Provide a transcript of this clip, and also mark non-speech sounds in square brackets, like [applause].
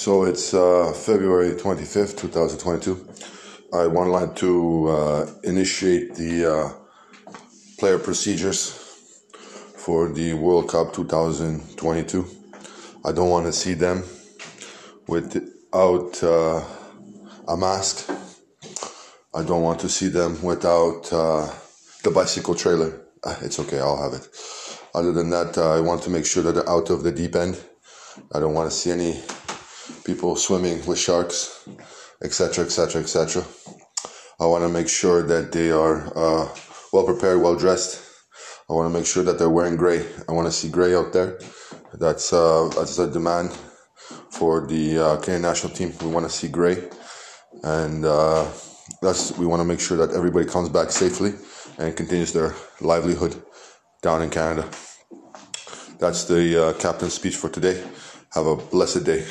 So it's uh, February 25th, 2022. I like to uh, initiate the uh, player procedures for the World Cup 2022. I don't want to see them without uh, a mask. I don't want to see them without uh, the bicycle trailer. Uh, [laughs] it's okay, I'll have it. Other than that, I want to make sure that they're out of the deep end. I don't want to see any people swimming with sharks, etc., etc., etc. I want to make sure that they are uh, well prepared, well dressed. I want to make sure that they're wearing gray. I want to see gray out there. That's uh, that's a demand for the uh, Canadian national team. We want to see gray, and uh, that's we want to make sure that everybody comes back safely and continues their livelihood down in Canada. That's the uh, captain's speech for today. Have a blessed day.